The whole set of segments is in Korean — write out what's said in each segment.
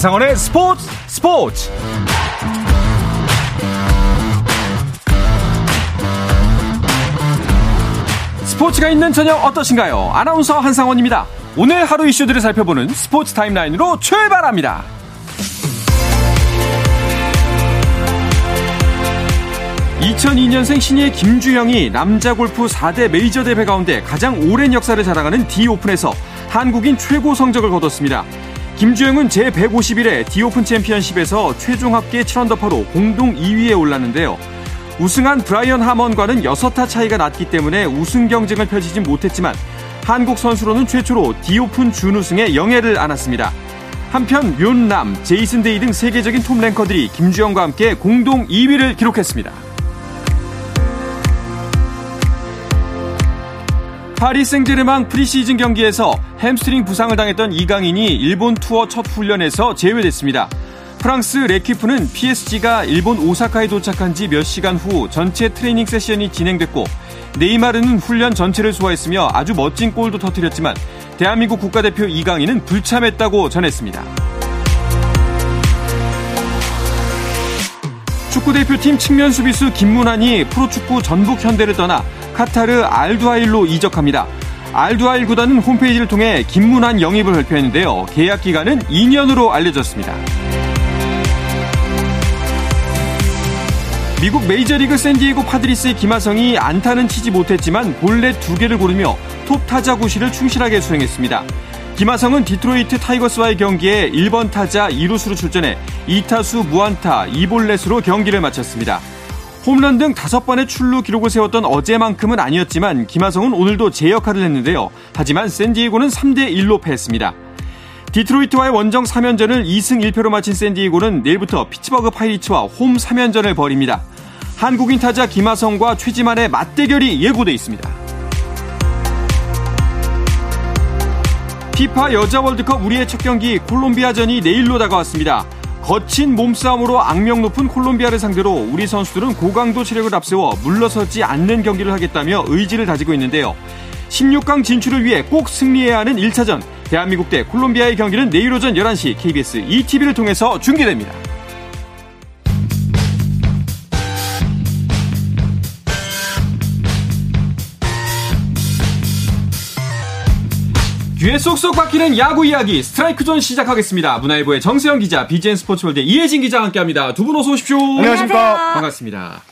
한상원의 스포츠 스포츠 스포츠가 있는 저녁 어떠신가요? 아나운서 한상원입니다. 오늘 하루 이슈들을 살펴보는 스포츠 타임라인으로 출발합니다. 2002년생 신예 김주영이 남자 골프 4대 메이저 대회 가운데 가장 오랜 역사를 자랑하는 디오픈에서 한국인 최고 성적을 거뒀습니다. 김주형은 제151회 디오픈 챔피언십에서 최종 합계 7언더파로 공동 2위에 올랐는데요. 우승한 브라이언 하먼과는 6타 차이가 났기 때문에 우승 경쟁을 펼치진 못했지만 한국 선수로는 최초로 디오픈 준우승의 영예를 안았습니다. 한편 욘 람, 제이슨 데이 등 세계적인 톱 랭커들이 김주형과 함께 공동 2위를 기록했습니다. 파리 생제르맹 프리시즌 경기에서 햄스트링 부상을 당했던 이강인이 일본 투어 첫 훈련에서 제외됐습니다. 프랑스 레퀴프는 PSG가 일본 오사카에 도착한 지 몇 시간 후 전체 트레이닝 세션이 진행됐고 네이마르는 훈련 전체를 소화했으며 아주 멋진 골도 터뜨렸지만 대한민국 국가대표 이강인은 불참했다고 전했습니다. 축구대표팀 측면 수비수 김문환이 프로축구 전북 현대를 떠나 카타르 알두하일로 이적합니다. 알두하일 구단은 홈페이지를 통해 김문환 영입을 발표했는데요. 계약 기간은 2년으로 알려졌습니다. 미국 메이저리그 샌디에고 파드리스의 김하성이 안타는 치지 못했지만 볼넷 두 개를 고르며 톱 타자 구실을 충실하게 수행했습니다. 김하성은 디트로이트 타이거스와의 경기에 1번 타자 2루수로 출전해 2타수 무안타 2볼넷으로 경기를 마쳤습니다. 홈런 등 다섯 번의 출루 기록을 세웠던 어제만큼은 아니었지만 김하성은 오늘도 제 역할을 했는데요. 하지만 샌디에고는 3대 1로 패했습니다. 디트로이트와의 원정 3연전을 2승 1패로 마친 샌디에고는 내일부터 피츠버그 파이리츠와 홈 3연전을 벌입니다. 한국인 타자 김하성과 최지만의 맞대결이 예고돼 있습니다. 피파 여자 월드컵 우리의 첫 경기 콜롬비아전이 내일로 다가왔습니다. 거친 몸싸움으로 악명 높은 콜롬비아를 상대로 우리 선수들은 고강도 체력을 앞세워 물러서지 않는 경기를 하겠다며 의지를 다지고 있는데요. 16강 진출을 위해 꼭 승리해야 하는 1차전 대한민국 대 콜롬비아의 경기는 내일 오전 11시 KBS ETV를 통해서 중계됩니다. 귀에 쏙쏙 박히는 야구 이야기 스트라이크 존 시작하겠습니다. 문화일보의 정세영 기자, BGN 스포츠월드 이혜진 기자와 함께합니다. 두 분 어서 오십시오. 안녕하십니까. 반갑습니다.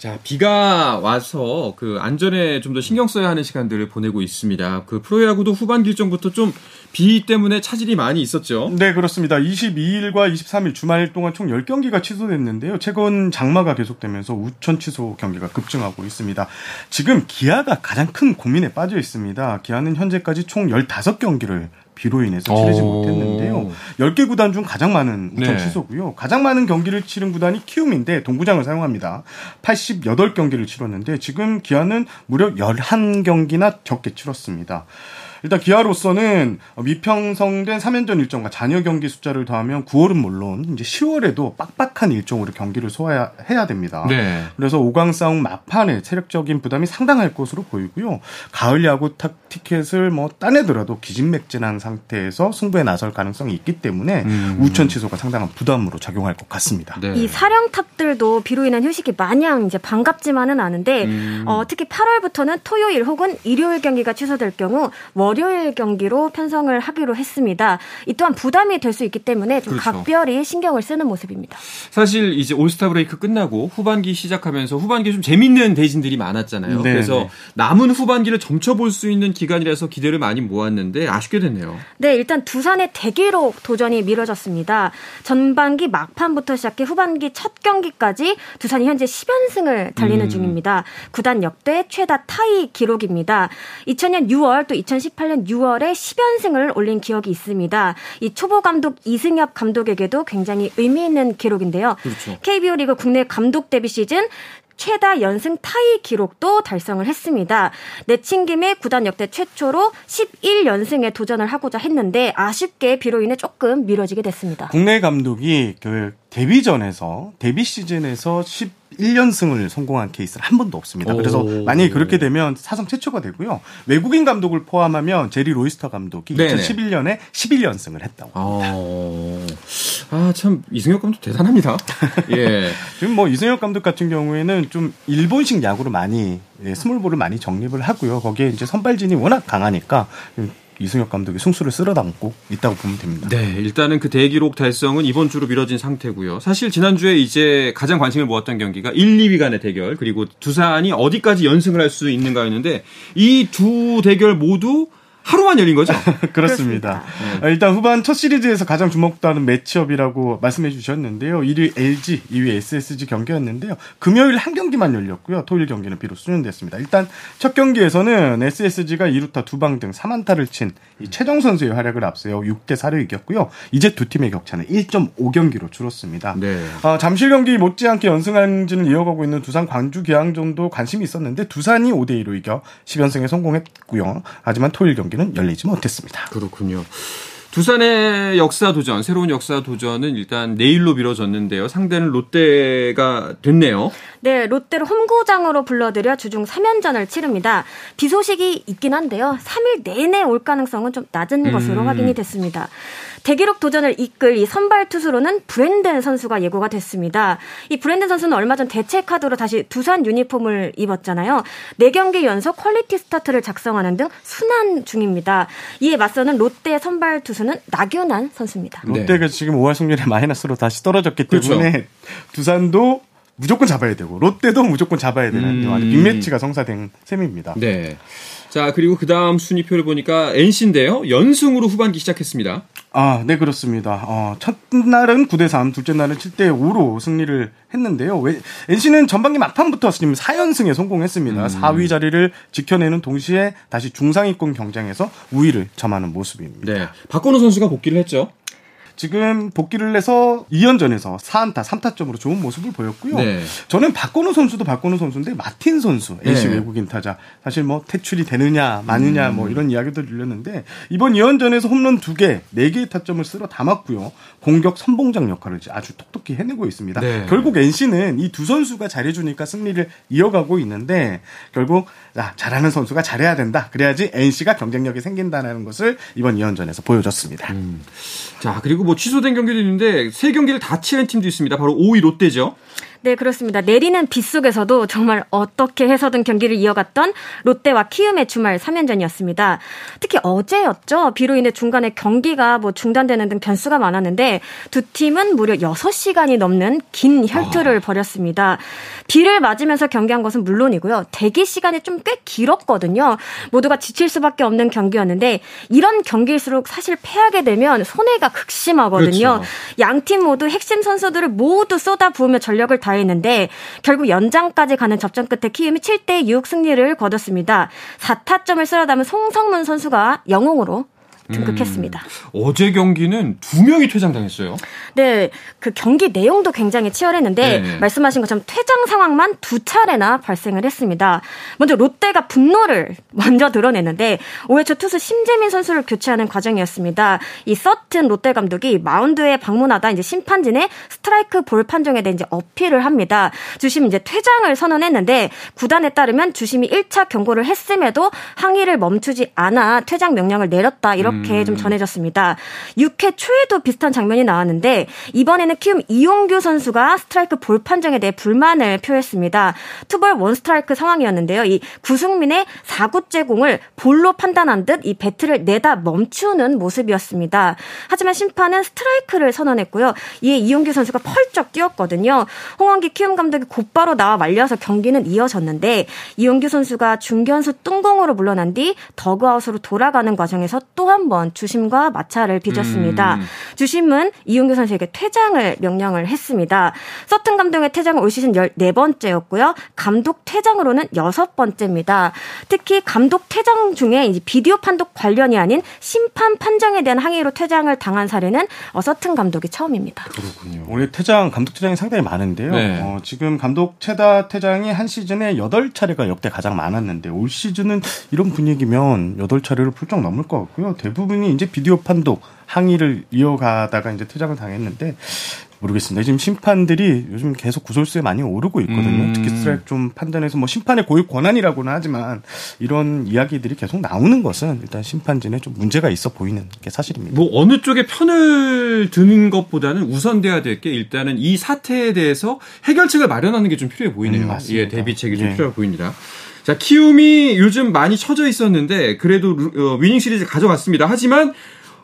자, 비가 와서 그 안전에 좀 더 신경 써야 하는 시간들을 보내고 있습니다. 그 프로야구도 후반 일정부터 좀 비 때문에 차질이 많이 있었죠. 네, 그렇습니다. 22일과 23일 주말 동안 총 10경기가 취소됐는데요. 최근 장마가 계속되면서 우천 취소 경기가 급증하고 있습니다. 지금 기아가 가장 큰 고민에 빠져 있습니다. 기아는 현재까지 총 15경기를 비로 인해서 치르지 못했는데요. 10개 구단 중 가장 많은 우천 네. 취소고요. 가장 많은 경기를 치른 구단이 키움인데 동구장을 사용합니다. 88경기를 치렀는데 지금 기아는 무려 11경기나 적게 치렀습니다. 일단 기아로서는 미평성된 3연전 일정과 잔여 경기 숫자를 더하면 9월은 물론 이제 10월에도 빡빡한 일정으로 경기를 소화해야 됩니다. 네. 그래서 5강 싸움 막판에 체력적인 부담이 상당할 것으로 보이고요. 가을 야구 티켓을 뭐 따내더라도 기진맥진한 상태에서 승부에 나설 가능성이 있기 때문에 음. 우천 취소가 상당한 부담으로 작용할 것 같습니다. 네. 이 사령탑들도 비로 인한 휴식이 마냥 이제 반갑지만은 않은데 음. 어, 특히 8월부터는 토요일 혹은 일요일 경기가 취소될 경우 월 요일 경기로 편성을 하기로 했습니다. 이 또한 부담이 될 수 있기 때문에 좀 그렇죠. 각별히 신경을 쓰는 모습입니다. 사실 이제 올스타 브레이크 끝나고 후반기 시작하면서 후반기 좀 재밌는 대진들이 많았잖아요. 네 그래서 네. 남은 후반기를 점쳐볼 수 있는 기간이라서 기대를 많이 모았는데 아쉽게 됐네요. 네, 일단 두산의 대기록 도전이 미뤄졌습니다. 전반기 막판부터 시작해 후반기 첫 경기까지 두산이 현재 10연승을 달리는 음. 중입니다. 구단 역대 최다 타이 기록입니다. 2000년 6월 또 2018년 6월에 10연승을 올린 기억이 있습니다. 이 초보 감독 이승엽 감독에게도 굉장히 의미 있는 기록인데요. 그렇죠. KBO 리그 국내 감독 데뷔 시즌 최다 연승 타이 기록도 달성을 했습니다. 내친 김에 구단 역대 최초로 11연승에 도전을 하고자 했는데 아쉽게 비로 인해 조금 미뤄지게 됐습니다. 국내 감독이 그 데뷔전에서 데뷔 시즌에서 10 11연승을 성공한 케이스는 한 번도 없습니다. 그래서 오. 만약에 그렇게 되면 사상 최초가 되고요. 외국인 감독을 포함하면 제리 로이스터 감독이 네네. 2011년에 11연승을 했다고 합니다. 어... 아, 참 이승엽 감독 대단합니다. 예. 지금 뭐 이승엽 감독 같은 경우에는 좀 일본식 야구로 많이 예, 스몰볼을 많이 정립을 하고요. 거기에 이제 선발진이 워낙 강하니까 이승엽 감독이 승수를 쓸어 담고 있다고 보면 됩니다. 네, 일단은 그 대기록 달성은 이번 주로 미뤄진 상태고요. 사실 지난주에 이제 가장 관심을 모았던 경기가 1, 2위 간의 대결 그리고 두산이 어디까지 연승을 할 수 있는가였는데 이 두 대결 모두 하루만 열린 거죠? 그렇습니다. 네. 일단 후반 첫 시리즈에서 가장 주목받는 매치업이라고 말씀해 주셨는데요. 1위 LG, 2위 SSG 경기였는데요. 금요일 한 경기만 열렸고요. 토요일 경기는 비로 수년됐습니다. 일단 첫 경기에서는 SSG가 2루타 두방 등 3안타를 친 최정 선수의 활약을 앞세워 6대 4를 이겼고요. 이제 두 팀의 격차는 1.5경기로 줄었습니다. 네. 어, 잠실 경기 못지않게 연승한지는 이어가고 있는 두산 광주 기항전도 관심이 있었는데 두산이 5대 2로 이겨 10연승에 성공했고요. 하지만 토요일 경기 경기는 열리지 못했습니다. 그렇군요. 두산의 역사 도전, 새로운 역사 도전은 일단 내일로 미뤄졌는데요. 상대는 롯데가 됐네요. 네, 롯데를 홈구장으로 불러들여 주중 3연전을 치릅니다. 비 소식이 있긴 한데요. 3일 내내 올 가능성은 좀 낮은 음. 것으로 확인이 됐습니다. 대기록 도전을 이끌 이 선발 투수로는 브랜든 선수가 예고가 됐습니다. 이 브랜든 선수는 얼마 전 대체 카드로 다시 두산 유니폼을 입었잖아요. 4경기 연속 퀄리티 스타트를 작성하는 등 순항 중입니다. 이에 맞서는 롯데 선발 투수는 나균환 선수입니다. 롯데가 네. 지금 5월 승률에 마이너스로 다시 떨어졌기 때문에 그렇죠. 두산도 무조건 잡아야 되고 롯데도 무조건 잡아야 되는 음. 빅매치가 성사된 셈입니다. 네. 자, 그리고 그 다음 순위표를 보니까 NC인데요. 연승으로 후반기 시작했습니다. 아, 네, 그렇습니다. 어, 첫날은 9대3, 둘째 날은 7대5로 승리를 했는데요. 왜, NC는 전반기 막판부터 지금 4연승에 성공했습니다. 음. 4위 자리를 지켜내는 동시에 다시 중상위권 경쟁에서 우위를 점하는 모습입니다. 네. 박건우 선수가 복귀를 했죠. 지금 복귀를 해서 2연전에서 4안타 3타점으로 좋은 모습을 보였고요. 네. 저는 박건우 선수도 박건우 선수인데 마틴 선수 NC 네. 외국인 타자 사실 뭐 퇴출이 되느냐 마느냐 음. 뭐 이런 이야기도 들렸는데 이번 2연전에서 홈런 2개 4개의 타점을 쓸어 담았고요. 공격 선봉장 역할을 아주 톡톡히 해내고 있습니다. 네. 결국 NC는 이 두 선수가 잘해주니까 승리를 이어가고 있는데 결국 아, 잘하는 선수가 잘해야 된다. 그래야지 NC가 경쟁력이 생긴다는 것을 이번 2연전에서 보여줬습니다. 음. 자 그리고 뭐 취소된 경기도 있는데 세 경기를 다 치른 팀도 있습니다. 바로 5위 롯데죠. 네, 그렇습니다. 내리는 비 속에서도 정말 어떻게 해서든 경기를 이어갔던 롯데와 키움의 주말 3연전이었습니다. 특히 어제였죠. 비로 인해 중간에 경기가 뭐 중단되는 등 변수가 많았는데 두 팀은 무려 6시간이 넘는 긴 혈투를 아. 벌였습니다. 비를 맞으면서 경기한 것은 물론이고요. 대기 시간이 좀 꽤 길었거든요. 모두가 지칠 수밖에 없는 경기였는데 이런 경기일수록 사실 패하게 되면 손해가 극심하거든요. 그렇죠. 양팀 모두 핵심 선수들을 모두 쏟아 부으며 전력을 다 다했는데 결국 연장까지 가는 접전 끝에 키움이 7대 6 승리를 거뒀습니다. 4타점을 쓸어 담은 송성문 선수가 영웅으로 등극했습니다. 음, 어제 경기는 두 명이 퇴장당했어요. 네, 그 경기 내용도 굉장히 치열했는데 네 말씀하신 것처럼 퇴장 상황만 두 차례나 발생을 했습니다. 먼저 롯데가 분노를 먼저 드러냈는데 5회 초 투수 심재민 선수를 교체하는 과정이었습니다. 이 서튼 롯데 감독이 마운드에 방문하다 이제 심판진의 스트라이크 볼 판정에 대해 이제 어필을 합니다. 주심 이제 퇴장을 선언했는데 구단에 따르면 주심이 1차 경고를 했음에도 항의를 멈추지 않아 퇴장 명령을 내렸다 이렇게 이렇게 음. 좀 전해졌습니다. 6회 초에도 비슷한 장면이 나왔는데 이번에는 키움 이용규 선수가 스트라이크 볼 판정에 대해 불만을 표했습니다. 투볼 원 스트라이크 상황이었는데요. 이 구승민의 4구째 공을 볼로 판단한 듯 이 배트를 내다 멈추는 모습이었습니다. 하지만 심판은 스트라이크를 선언했고요. 이에 이용규 선수가 펄쩍 뛰었거든요. 홍원기 키움 감독이 곧바로 나와 말려서 경기는 이어졌는데 이용규 선수가 중견수 뚱공으로 물러난 뒤 더그아웃으로 돌아가는 과정에서 또한 한번 주심과 마찰을 빚었습니다. 음. 주심은 이용규 선수에게 퇴장을 명령을 했습니다. 서튼 감독의 퇴장은 올 시즌 14번째였고요. 감독 퇴장으로는 6번째입니다. 특히 감독 퇴장 중에 이제 비디오 판독 관련이 아닌 심판 판정에 대한 항의로 퇴장을 당한 사례는 어, 서튼 감독이 처음입니다. 그렇군요. 올해 퇴장, 감독 퇴장이 상당히 많은데요. 네. 어, 지금 감독 최다 퇴장이 한 시즌에 8차례가 역대 가장 많았는데 올 시즌은 이런 분위기면 8차례를 훌쩍 넘을 것 같고요. 대부분 두 분이 이제 비디오 판독 항의를 이어가다가 이제 퇴장을 당했는데 모르겠습니다. 지금 심판들이 요즘 계속 구설수에 많이 오르고 있거든요. 음. 특히 스트라이크 좀 판단해서 뭐 심판의 고유 권한이라고는 하지만 이런 이야기들이 계속 나오는 것은 일단 심판진에 좀 문제가 있어 보이는 게 사실입니다. 뭐 어느 쪽에 편을 드는 것보다는 우선돼야 될 게 일단은 이 사태에 대해서 해결책을 마련하는 게 좀 필요해 보이네요. 음, 예, 대비책이 좀 예. 필요해 보입니다. 자, 키움이 요즘 많이 쳐져 있었는데 그래도 어, 위닝 시리즈 가져갔습니다. 하지만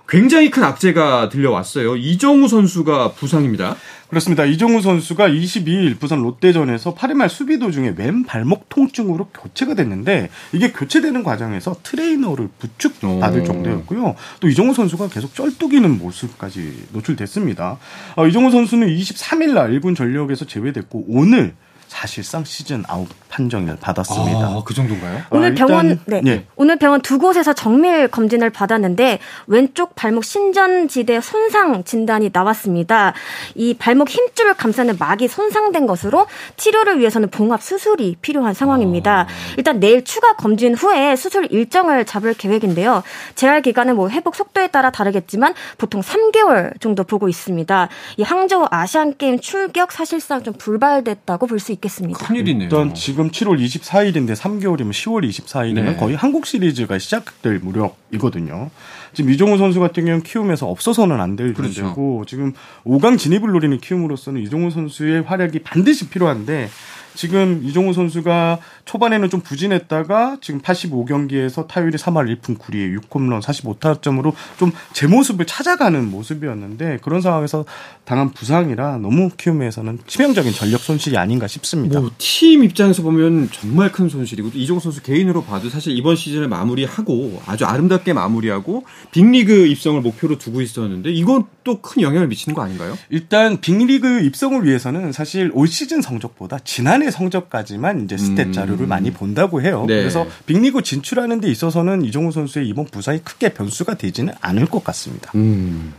굉장히 큰 악재가 들려왔어요. 이정후 선수가 부상입니다. 그렇습니다. 이정후 선수가 22일 부산 롯데전에서 8회 말 수비 도중에 왼 발목 통증으로 교체가 됐는데 이게 교체되는 과정에서 트레이너를 부축 받을 정도였고요. 또 이정후 선수가 계속 쩔뚝이는 모습까지 노출됐습니다. 어, 이정후 선수는 23일 날 1군 전력에서 제외됐고 오늘 사실상 시즌 아웃 판정을 받았습니다. 아, 그 정도인가요? 오늘 아, 병원 네. 네. 오늘 병원 두 곳에서 정밀 검진을 받았는데 왼쪽 발목 신전지대 손상 진단이 나왔습니다. 이 발목 힘줄을 감싸는 막이 손상된 것으로 치료를 위해서는 봉합 수술이 필요한 상황입니다. 아. 일단 내일 추가 검진 후에 수술 일정을 잡을 계획인데요. 재활 기간은 뭐 회복 속도에 따라 다르겠지만 보통 3개월 정도 보고 있습니다. 이 항저우 아시안 게임 출격 사실상 좀 불발됐다고 볼 수 있겠습니다. 있겠습니다. 큰일이네요. 일단 지금 7월 24일인데 3개월이면 10월 24일이면 네. 거의 한국 시리즈가 시작될 무렵이거든요. 지금 이종우 선수 같은 경우는 키움에서 없어서는 안될 그렇죠. 존재고 지금 5강 진입을 노리는 키움으로서는 이종우 선수의 활약이 반드시 필요한데 지금 이종우 선수가 초반에는 좀 부진했다가 지금 85경기에서 타율이 3할 1푼 9리에 6홈런 45타점으로 좀 제 모습을 찾아가는 모습이었는데 그런 상황에서 당한 부상이라 너무 키움에서는 치명적인 전력 손실이 아닌가 싶습니다. 뭐 팀 입장에서 보면 정말 큰 손실이고 이정후 선수 개인으로 봐도 사실 이번 시즌을 마무리하고 아주 아름답게 마무리하고 빅리그 입성을 목표로 두고 있었는데 이건 또 큰 영향을 미치는 거 아닌가요? 일단 빅리그 입성을 위해서는 사실 올 시즌 성적보다 지난해 성적까지만 이제 스탯 자료 음. 많이 본다고 해요. 네. 그래서 빅리그 진출하는 데 있어서는 이정후 선수의 이번 부상이 크게 변수가 되지는 않을 것 같습니다. 음.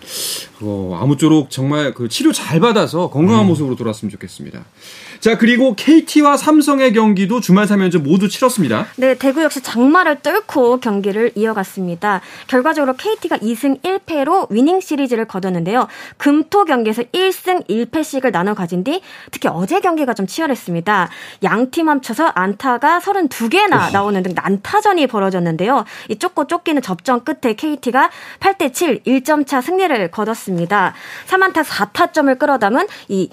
어, 아무쪼록 정말 그 치료 잘 받아서 건강한 음. 모습으로 돌아왔으면 좋겠습니다. 자, 그리고 KT와 삼성의 경기도 주말 3연전 모두 치렀습니다. 네, 대구 역시 장마를 뚫고 경기를 이어갔습니다. 결과적으로 KT가 2승 1패로 위닝 시리즈를 거뒀는데요. 금토 경기에서 1승 1패씩을 나눠 가진 뒤 특히 어제 경기가 좀 치열했습니다. 양 팀 합쳐서 안타가 32개나 나오는 등 난타전이 벌어졌는데요. 이 쫓고 쫓기는 접전 끝에 KT가 8대 7, 1점 차 승리를 거뒀습니다. 3안타 4타점을 끌어담은 이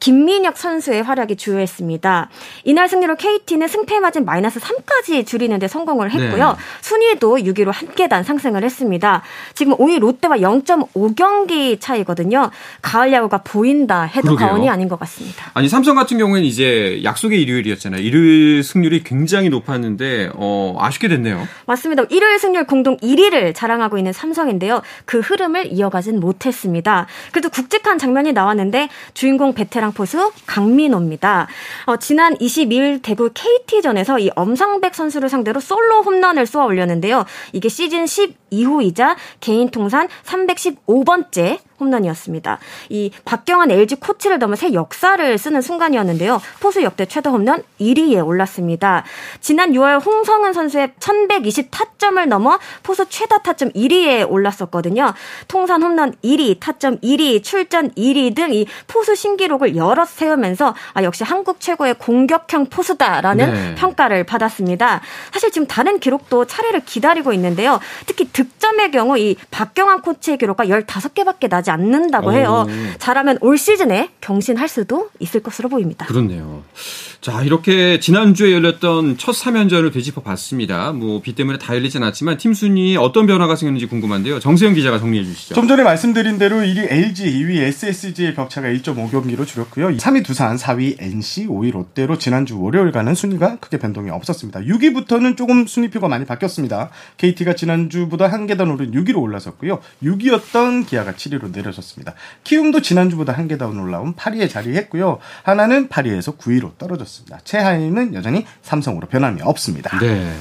김민혁 선수의 활약이 주요했습니다. 이날 승리로 KT는 승패 마진 마이너스 3까지 줄이는데 성공을 했고요. 네. 순위도 6위로 한 계단 상승을 했습니다. 지금 5위 롯데와 0.5경기 차이거든요. 가을 야구가 보인다 해도 그러게요. 과언이 아닌 것 같습니다. 아니 삼성 같은 경우에는 이제 약속의 일요일이었잖아요. 일요일 승률이 굉장히 높았는데 어, 아쉽게 됐네요. 맞습니다. 일요일 승률 공동 1위를 자랑하고 있는 삼성인데요. 그 흐름을 이어가진 못했습니다. 그래도 굵직한 장면이 나왔는데 주인공 베테랑 주장 포수 강민호입니다. 어, 지난 22일 대구 KT전에서 이 엄상백 선수를 상대로 솔로 홈런을 쏘아 올렸는데요. 이게 시즌 12호이자 개인 통산 315번째 홈런이었습니다. 이 박경환 LG 코치를 넘어 새 역사를 쓰는 순간이었는데요. 포수 역대 최다 홈런 1위에 올랐습니다. 지난 6월 홍성은 선수의 1120 타점을 넘어 포수 최다 타점 1위에 올랐었거든요. 통산 홈런 1위, 타점 1위, 출전 1위 등 이 포수 신기록을 여럿 세우면서 아 역시 한국 최고의 공격형 포수다라는 네. 평가를 받았습니다. 사실 지금 다른 기록도 차례를 기다리고 있는데요. 특히 득점의 경우 이 박경환 코치의 기록과 15개밖에 나지 나지 않는다고 해요. 오. 잘하면 올 시즌에 경신할 수도 있을 것으로 보입니다. 그렇네요. 자, 이렇게 지난주에 열렸던 첫 3연전을 되짚어 봤습니다. 뭐, 비 때문에 다 열리진 않았지만 팀 순위에 어떤 변화가 생겼는지 궁금한데요. 정세영 기자가 정리해 주시죠. 좀 전에 말씀드린 대로 1위 LG, 2위 SSG의 격차가 1.5경기로 줄었고요. 3위 두산, 4위 NC, 5위 롯데로 지난주 월요일과는 순위가 크게 변동이 없었습니다. 6위부터는 조금 순위표가 많이 바뀌었습니다. KT가 지난주보다 한 계단 오른 6위로 올라섰고요. 6위였던 기아가 7위로 내려 졌습니다. 키움도 지난주보다 한 계단 올라온 8위에 자리했고요. 하나는 8위에서 9위로 떨어졌습니다. 최하위는 여전히 삼성으로 변함이 없습니다. 네.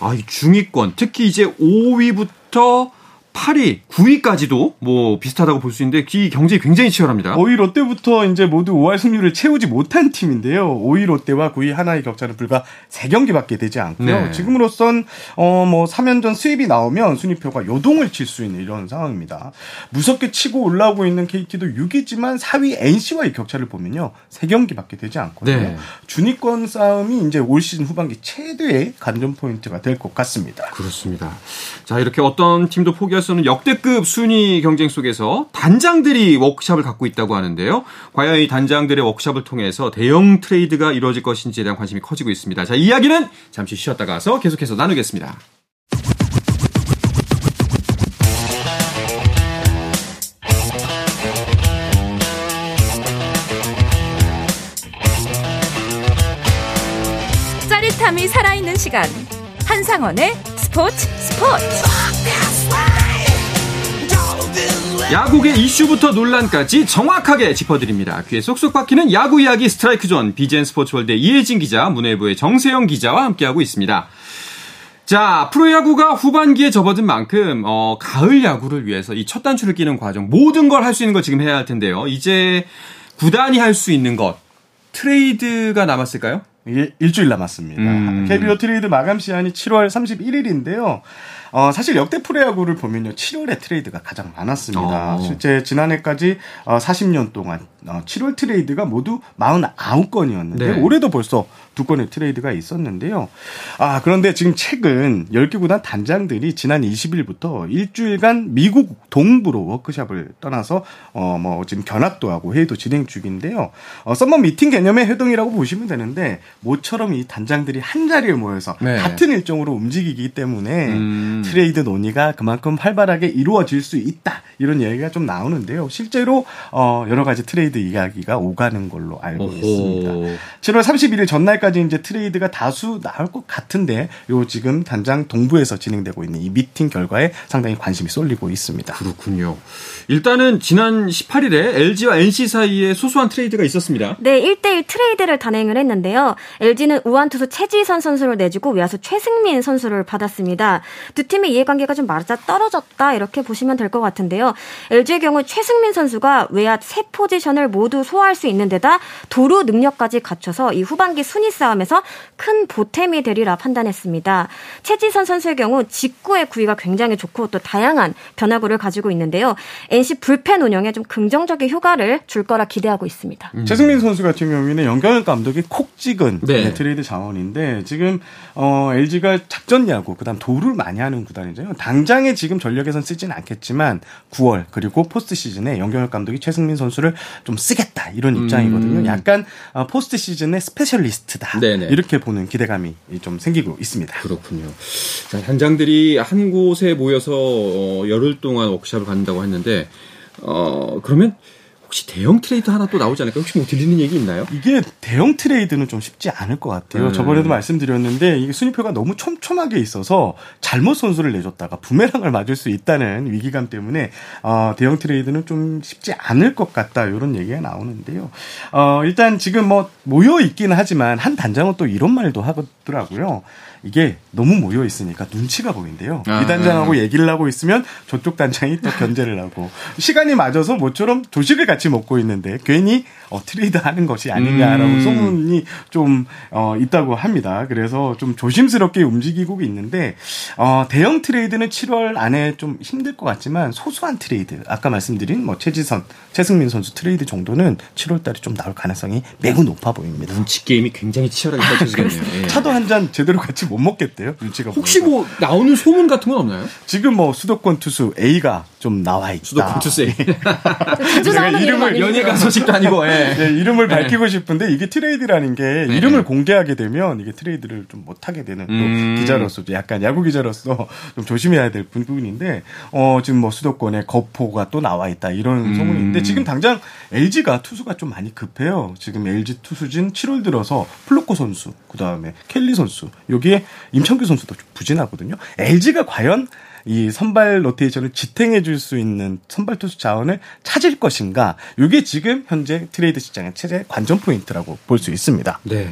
아, 이 중위권 특히 이제 5위부터 8위, 9위까지도 뭐 비슷하다고 볼 수 있는데 이 경쟁이 굉장히 치열합니다. 5위 롯데부터 이제 모두 5할 승률을 채우지 못한 팀인데요. 5위 롯데와 9위 하나의 격차는 불과 3경기밖에 되지 않고요. 네. 지금으로선 어뭐 3연전 수입이 나오면 순위표가 요동을 칠 수 있는 이런 상황입니다. 무섭게 치고 올라오고 있는 KT도 6위지만 4위 NC와의 격차를 보면요. 3경기밖에 되지 않거든요. 네. 중위권 싸움이 이제 올 시즌 후반기 최대의 관전 포인트가 될 것 같습니다. 그렇습니다. 자, 이렇게 어떤 팀도 포기할 수 없는 역대급 순위 경쟁 속에서 단장들이 워크샵을 갖고 있다고 하는데요. 과연 이 단장들의 워크샵을 통해서 대형 트레이드가 이루어질 것인지에 대한 관심이 커지고 있습니다. 자, 이야기는 잠시 쉬었다 가서 계속해서 나누겠습니다. 짜릿함이 살아있는 시간 한상원의 스포츠 스포츠 야구의 이슈부터 논란까지 정확하게 짚어드립니다. 귀에 쏙쏙 박히는 야구 이야기 스트라이크 존 비젠 스포츠월드 이혜진 기자, 문화일보의 정세영 기자와 함께하고 있습니다. 자, 프로야구가 후반기에 접어든 만큼 어, 가을 야구를 위해서 이 첫 단추를 끼는 과정 모든 걸 할 수 있는 거 지금 해야 할 텐데요. 이제 구단이 할 수 있는 것 트레이드가 남았을까요? 이게 일주일 남았습니다. 음. KBO 트레이드 마감 시한이 7월 31일인데요. 어, 사실 역대 프로야구를 보면요. 7월에 트레이드가 가장 많았습니다. 어. 실제 지난해까지 어, 40년 동안 어, 7월 트레이드가 모두 49건이었는데 네. 올해도 벌써 두 건의 트레이드가 있었는데요. 아, 그런데 지금 최근 10개 구단 단장들이 지난 20일부터 일주일간 미국 동부로 워크샵을 떠나서 어, 뭐 지금 견학도 하고 회의도 진행 중인데요. 어, 썸머 미팅 개념의 회동이라고 보시면 되는데 모처럼 이 단장들이 한 자리에 모여서 네. 같은 일정으로 움직이기 때문에 음. 트레이드 논의가 그만큼 활발하게 이루어질 수 있다 이런 얘기가 좀 나오는데요. 실제로 어, 여러 가지 트레이드 이야기가 오가는 걸로 알고 오호. 있습니다. 7월 31일 전날까지 이제 트레이드가 다수 나올 것 같은데 요 지금 단장 동부에서 진행되고 있는 이 미팅 결과에 상당히 관심이 쏠리고 있습니다. 그렇군요. 일단은 지난 18일에 LG와 NC 사이에 소소한 트레이드가 있었습니다. 네, 1대1 트레이드를 단행을 했는데요. LG는 우완 투수 채지선 선수를 내주고 외야수 최승민 선수를 받았습니다. 두 팀의 이해관계가 좀 맞아 떨어졌다 이렇게 보시면 될 것 같은데요. LG의 경우 최승민 선수가 외야 세 포지션을 모두 소화할 수 있는 데다 도루 능력까지 갖춰서 이 후반기 순위 싸움에서 큰 보탬이 되리라 판단했습니다. 채지선 선수의 경우 직구의 구위가 굉장히 좋고 또 다양한 변화구를 가지고 있는데요. NC 불펜 운영에 좀 긍정적인 효과를 줄 거라 기대하고 있습니다. 최승민 선수 같은 경우에는 염경엽 감독이 콕 찍은 네. 네, 트레이드 자원인데 지금 어, LG가 작전 야구 그다음 도루를 많이 하는 구단이죠. 당장에 지금 전력에선 쓰지는 않겠지만 9월 그리고 포스트 시즌에 염경엽 감독이 최승민 선수를 좀 쓰겠다 이런 입장이거든요. 음. 약간 어, 포스트 시즌의 스페셜리스트다 네네. 이렇게 보는 기대감이 좀 생기고 있습니다. 그렇군요. 자, 단장들이 한 곳에 모여서 어, 열흘 동안 워크샵을 갖는다고 했는데 어, 그러면 혹시 대형 트레이드 하나 또 나오지 않을까? 혹시 뭐 들리는 얘기 있나요? 이게 대형 트레이드는 좀 쉽지 않을 것 같아요. 음. 저번에도 말씀드렸는데 이게 순위표가 너무 촘촘하게 있어서 잘못 선수를 내줬다가 부메랑을 맞을 수 있다는 위기감 때문에 어, 대형 트레이드는 좀 쉽지 않을 것 같다 이런 얘기가 나오는데요. 어, 일단 지금 뭐 모여 있기는 하지만 한 단장은 또 이런 말도 하더라고요. 이게 너무 모여 있으니까 눈치가 보인대요. 아. 이 단장하고 얘기를 하고 있으면 저쪽 단장이 또 견제를 하고 시간이 맞아서 모처럼 조식을 같이 먹고 있는데 괜히 어, 트레이드 하는 것이 아니냐라고 음. 소문이 좀 어, 있다고 합니다. 그래서 좀 조심스럽게 움직이고 있는데 어, 대형 트레이드는 7월 안에 좀 힘들 것 같지만 소소한 트레이드 아까 말씀드린 뭐 채지선, 최승민 선수 트레이드 정도는 7월 달에 좀 나올 가능성이 매우 높아 보입니다. 눈치 게임이 굉장히 치열하게 펼쳐지겠네요. 예. 차도 한 잔 제대로 같이 못 먹겠대요. 눈치가 혹시 보여서. 뭐 나오는 소문 같은 건 없나요? 지금 뭐 수도권 투수 A가 좀 나와 있다. 수도권 투세 자주 제가 이름 이름을? 연예가 소식도 아니고 예. 네, 이름을 네. 밝히고 싶은데 이게 트레이드라는 게 네. 이름을 공개하게 되면 이게 트레이드를 좀 못하게 되는 또 음. 기자로서 약간 야구 기자로서 좀 조심해야 될 부분인데 어 지금 뭐 수도권에 거포가 또 나와 있다 이런 음. 소문이 있는데 지금 당장 LG가 투수가 좀 많이 급해요. 지금 LG 투수진 7월 들어서 플럿코 선수 그다음에 켈리 선수 여기에 임찬규 선수도 좀 부진하거든요. LG가 과연 이 선발 로테이션을 지탱해 줄 수 있는 선발 투수 자원을 찾을 것인가? 이게 지금 현재 트레이드 시장의 최대 관전 포인트라고 볼 수 있습니다. 네.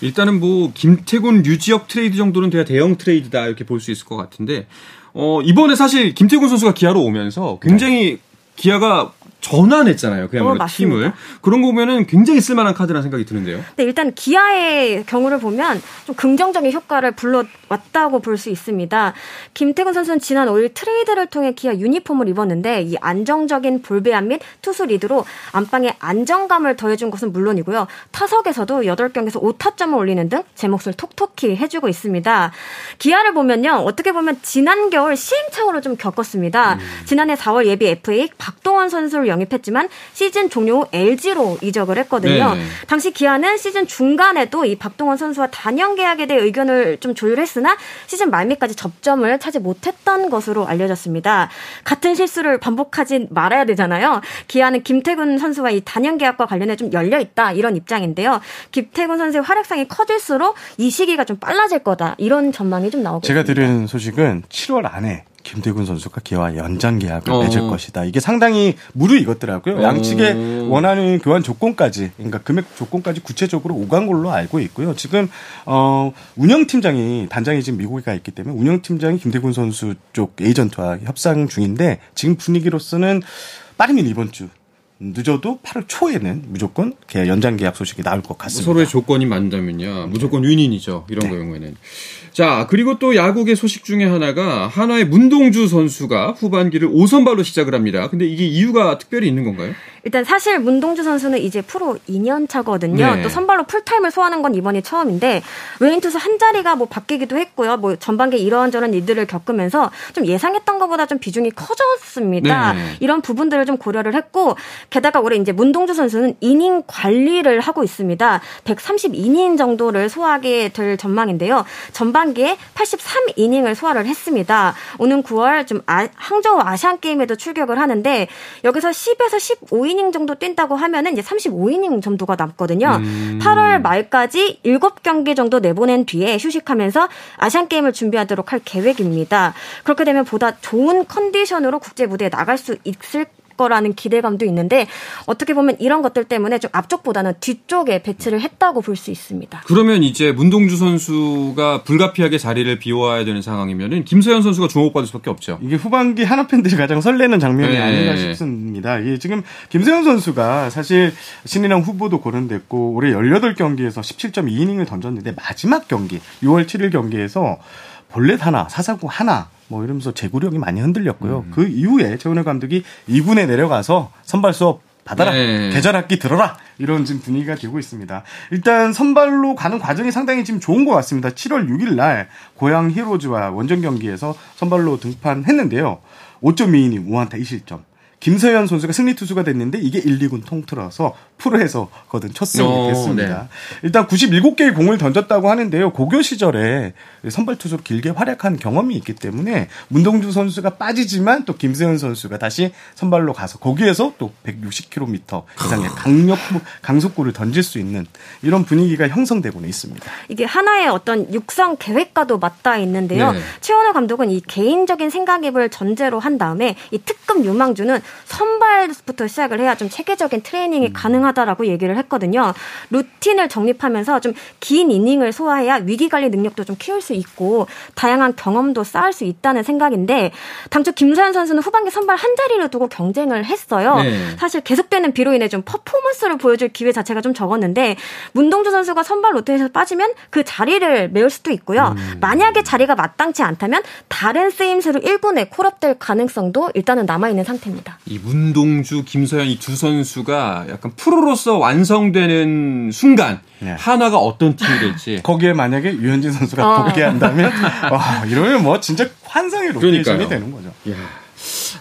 일단은 뭐 김태군 류지혁 트레이드 정도는 돼야 대형 트레이드다 이렇게 볼 수 있을 것 같은데 어, 이번에 사실 김태군 선수가 기아로 오면서 굉장히 네. 기아가 전환했잖아요. 그야말로 어, 팀을. 그런 거 보면은 굉장히 쓸만한 카드라는 생각이 드는데요. 네, 일단 기아의 경우를 보면 좀 긍정적인 효과를 불러왔다고 볼 수 있습니다. 김태군 선수는 지난 5일 트레이드를 통해 기아 유니폼을 입었는데 이 안정적인 볼배합 및 투수 리드로 안방에 안정감을 더해준 것은 물론이고요. 타석에서도 8경기에서 5타점을 올리는 등 제 몫을 톡톡히 해주고 있습니다. 기아를 보면요. 어떻게 보면 지난 겨울 시행착오를 좀 겪었습니다. 음. 지난해 4월 예비 FA 박동원 선수를 영입했지만 시즌 종료 후 LG로 이적을 했거든요. 네. 당시 기아는 시즌 중간에도 이 박동원 선수와 다년 계약에 대해 의견을 좀 조율했으나 시즌 말미까지 접점을 차지 못했던 것으로 알려졌습니다. 같은 실수를 반복하지 말아야 되잖아요. 기아는 김태균 선수와 이 단연 계약과 관련해 좀 열려 있다 이런 입장인데요. 김태균 선수의 활약상이 커질수록 이 시기가 좀 빨라질 거다 이런 전망이 좀 나오고 제가 있습니다. 들은 소식은 7월 안에 김태균 선수가 기와 연장 계약을 어. 맺을 것이다. 이게 상당히 무르익었더라고요. 어. 양측의 원하는 교환 조건까지, 그러니까 금액 조건까지 구체적으로 오간 걸로 알고 있고요. 지금 어 운영팀장이 단장이 지금 미국에 가 있기 때문에 운영팀장이 김태균 선수 쪽 에이전트와 협상 중인데 지금 분위기로서는 빠르면 이번 주 늦어도 8월 초에는 무조건 연장 계약 소식이 나올 것 같습니다. 서로의 조건이 맞다면요. 무조건 윈인이죠. 이런 네. 경우에는. 자, 그리고 또 야구의 소식 중에 하나가 하나의 문동주 선수가 후반기를 5선발로 시작을 합니다. 근데 이게 이유가 특별히 있는 건가요? 일단 사실 문동주 선수는 이제 프로 2년 차거든요. 네. 또 선발로 풀타임을 소화하는 건 이번이 처음인데 외인 투수 한 자리가 뭐 바뀌기도 했고요. 뭐 전반기 이런저런 일들을 겪으면서 좀 예상했던 것보다 좀 비중이 커졌습니다. 네. 이런 부분들을 좀 고려를 했고 게다가 올해 이제 문동주 선수는 이닝 관리를 하고 있습니다. 132이닝 정도를 소화하게 될 전망인데요. 전반기에 83이닝을 소화를 했습니다. 오는 9월 좀 아, 항저우 아시안 게임에도 출격을 하는데 여기서 10에서 15이닝 3이닝 정도 뛴다고 하면은 이제 35이닝 정도가 남거든요. 음. 8월 말까지 7경기 정도 내보낸 뒤에 휴식하면서 아시안 게임을 준비하도록 할 계획입니다. 그렇게 되면 보다 좋은 컨디션으로 국제 무대에 나갈 수 있을 거라는 기대감도 있는데 어떻게 보면 이런 것들 때문에 좀 앞쪽보다는 뒤쪽에 배치를 했다고 볼 수 있습니다. 그러면 이제 문동주 선수가 불가피하게 자리를 비워야 되는 상황이면은 김서현 선수가 주목받을 수밖에 없죠. 이게 후반기 하나 팬들이 가장 설레는 장면이 네. 아닌가 싶습니다. 이게 지금 김서현 선수가 사실 신인왕 후보도 거론됐고 올해 18경기에서 17.2이닝을 던졌는데 마지막 경기 6월 7일 경기에서 볼넷 하나, 사사구 하나 뭐 이러면서 제구력이 많이 흔들렸고요. 음. 그 이후에 최은혜 감독이 2군에 내려가서 선발 수업 받아라. 네. 계절 학기 들어라. 이런 지금 분위기가 되고 있습니다. 일단 선발로 가는 과정이 상당히 지금 좋은 것 같습니다. 7월 6일 날 고양 히로즈와 원정 경기에서 선발로 등판했는데요. 5.2이닝 5안타 2실점. 김서현 선수가 승리 투수가 됐는데 이게 1, 2군 통틀어서 프로에서 거둔 첫 승이 어, 됐습니다. 네. 일단 97개의 공을 던졌다고 하는데요. 고교 시절에 선발 투수로 길게 활약한 경험이 있기 때문에 문동주 선수가 빠지지만 또 김세현 선수가 다시 선발로 가서 거기에서 또 160km 이상의 강력 강속구를 던질 수 있는 이런 분위기가 형성되고는 있습니다. 이게 하나의 어떤 육성 계획과도 맞닿아 있는데요. 네. 최원호 감독은 이 개인적인 생각입을 전제로 한 다음에 이 특급 유망주는 선발부터 시작을 해야 좀 체계적인 트레이닝이 음. 가능하다라고 얘기를 했거든요. 루틴을 정립하면서 좀 긴 이닝을 소화해야 위기 관리 능력도 좀 키울 수 있고 다양한 경험도 쌓을 수 있다는 생각인데 당초 김서현 선수는 후반기 선발 한 자리를 두고 경쟁을 했어요. 네. 사실 계속되는 비로 인해 좀 퍼포먼스를 보여줄 기회 자체가 좀 적었는데 문동주 선수가 선발 로테에서 빠지면 그 자리를 메울 수도 있고요. 음. 만약에 자리가 마땅치 않다면 다른 쓰임새로 1군에 콜업될 가능성도 일단은 남아 있는 상태입니다. 이 문동주, 김서현 이 두 선수가 약간 프로로서 완성되는 순간 네. 한화가 어떤 팀이 될지 거기에 만약에 류현진 선수가 어. 복귀한다면 와 이러면 뭐 진짜 환상의 로테이션이 되는 거죠. 예.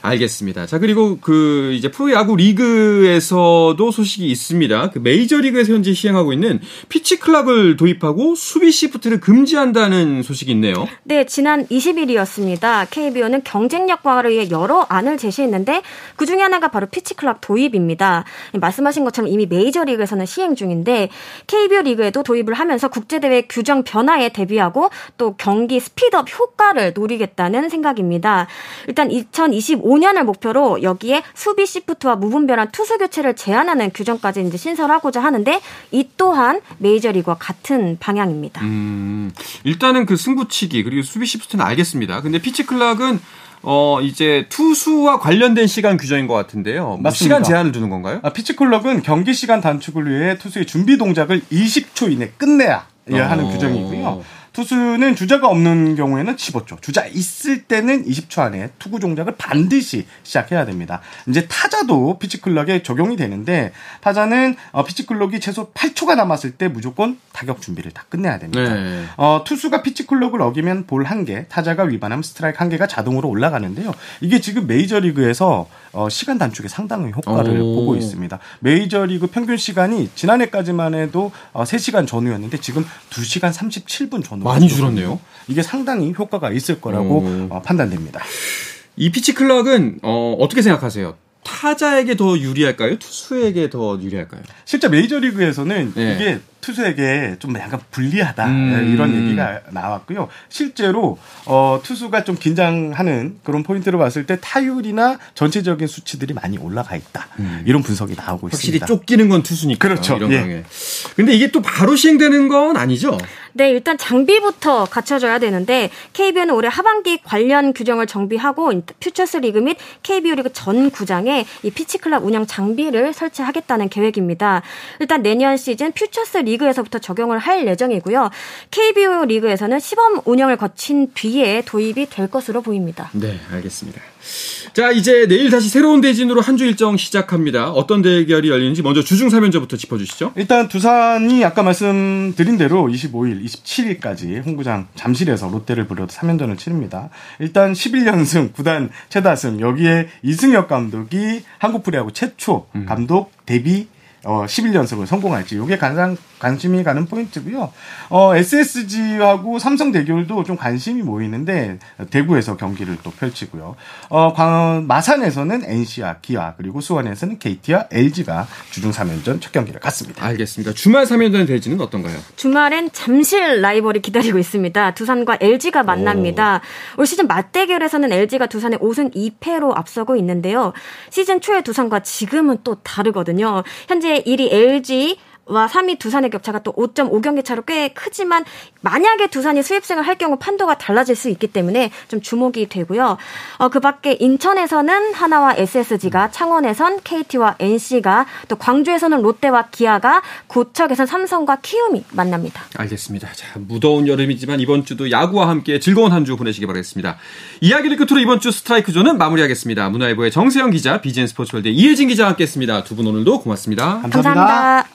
알겠습니다. 자, 그리고 그 이제 프로야구 리그에서도 소식이 있습니다. 그 메이저리그에서 현재 시행하고 있는 pitch clock을 도입하고 수비 시프트를 금지한다는 소식이 있네요. 네, 지난 20일이었습니다. KBO는 경쟁력 강화를 위해 여러 안을 제시했는데 그 중에 하나가 바로 pitch clock 도입입니다. 말씀하신 것처럼 이미 메이저리그에서는 시행 중인데 KBO 리그에도 도입을 하면서 국제대회 규정 변화에 대비하고 또 경기 스피드업 효과를 노리겠다는 생각입니다. 일단 2020 25년을 목표로 여기에 수비 시프트와 무분별한 투수 교체를 제한하는 규정까지 이제 신설하고자 하는데 이 또한 메이저리그와 같은 방향입니다. 음, 일단은 그 승부치기 그리고 수비 시프트는 알겠습니다. 근데 pitch clock은 어 이제 투수와 관련된 시간 규정인 것 같은데요. 뭐 맞습니다. 시간 제한을 두는 건가요? 아, pitch clock은 경기 시간 단축을 위해 투수의 준비 동작을 20초 이내 끝내야 하는 어. 규정이고요. 투수는 주자가 없는 경우에는 15초, 주자 있을 때는 20초 안에 투구 동작을 반드시 시작해야 됩니다. 이제 타자도 pitch clock에 적용이 되는데 타자는 어, pitch clock이 최소 8초가 남았을 때 무조건 타격 준비를 다 끝내야 됩니다. 네. 어, 투수가 pitch clock을 어기면 볼 한 개, 타자가 위반하면 스트라이크 한 개가 자동으로 올라가는데요. 이게 지금 메이저리그에서 어, 시간 단축에 상당히 효과를 오. 보고 있습니다. 메이저리그 평균 시간이 지난해까지만 해도 어, 3시간 전후였는데 지금 2시간 37분 전후. 많이 줄었네요. 이게 상당히 효과가 있을 거라고 오. 어, 판단됩니다. 이 피치 클락은 어, 어떻게 생각하세요? 타자에게 더 유리할까요? 투수에게 더 유리할까요? 실제 메이저리그에서는 네. 이게 투수에게 좀 약간 불리하다 음. 이런 얘기가 나왔고요. 실제로 어, 투수가 좀 긴장하는 그런 포인트를 봤을 때 타율이나 전체적인 수치들이 많이 올라가 있다 이런 분석이 나오고 음. 확실히 있습니다. 쫓기는 건 투수니까. 그렇죠. 이런 예. 근데 이게 또 바로 시행되는 건 아니죠? 네, 일단 장비부터 갖춰져야 되는데 KBO는 올해 하반기 관련 규정을 정비하고 퓨처스 리그 및 KBO 리그 전 구장에 이 pitch clock 운영 장비를 설치하겠다는 계획입니다. 일단 내년 시즌 퓨처스 리그에서부터 적용을 할 예정이고요. KBO 리그에서는 시범 운영을 거친 뒤에 도입이 될 것으로 보입니다. 네, 알겠습니다. 자, 이제 내일 다시 새로운 대진으로 한 주 일정 시작합니다. 어떤 대결이 열리는지 먼저 주중 3연전부터 짚어주시죠. 일단 두산이 아까 말씀드린 대로 25일, 27일까지 홍구장 잠실에서 롯데를 부려도 3연전을 치릅니다. 일단 11연승, 구단 최다승 여기에 이승엽 감독이 한국 프리야구 최초 감독 데뷔 어, 11연승을 성공할지 이게 가장 관심이 가는 포인트고요. 어, SSG하고 삼성 대결도 좀 관심이 모이는데 대구에서 경기를 또 펼치고요. 어, 광, 마산에서는 NC와 기아 그리고 수원에서는 KT와 LG가 주중 3연전 첫 경기를 갖습니다. 알겠습니다. 주말 3연전 대진은 어떤가요? 주말엔 잠실 라이벌이 기다리고 있습니다. 두산과 LG가 만납니다. 올 시즌 맞대결에서는 LG가 두산의 5승 2패로 앞서고 있는데요. 시즌 초에 두산과 지금은 또 다르거든요. 현재 1위 LG 와 3위 두산의 격차가 또 5.5경기 차로 꽤 크지만 만약에 두산이 수입승을 할 경우 판도가 달라질 수 있기 때문에 좀 주목이 되고요. 어, 그 밖에 인천에서는 하나와 SSG가 창원에선 KT와 NC가 또 광주에서는 롯데와 기아가 고척에선 삼성과 키움이 만납니다. 알겠습니다. 자, 무더운 여름이지만 이번 주도 야구와 함께 즐거운 한 주 보내시기 바라겠습니다. 이야기를 끝으로 이번 주 스트라이크 존은 마무리하겠습니다. 문화일보의 정세영 기자, BGN 스포츠월드 의 이혜진 기자와 함께했습니다. 두 분 오늘도 고맙습니다. 감사합니다.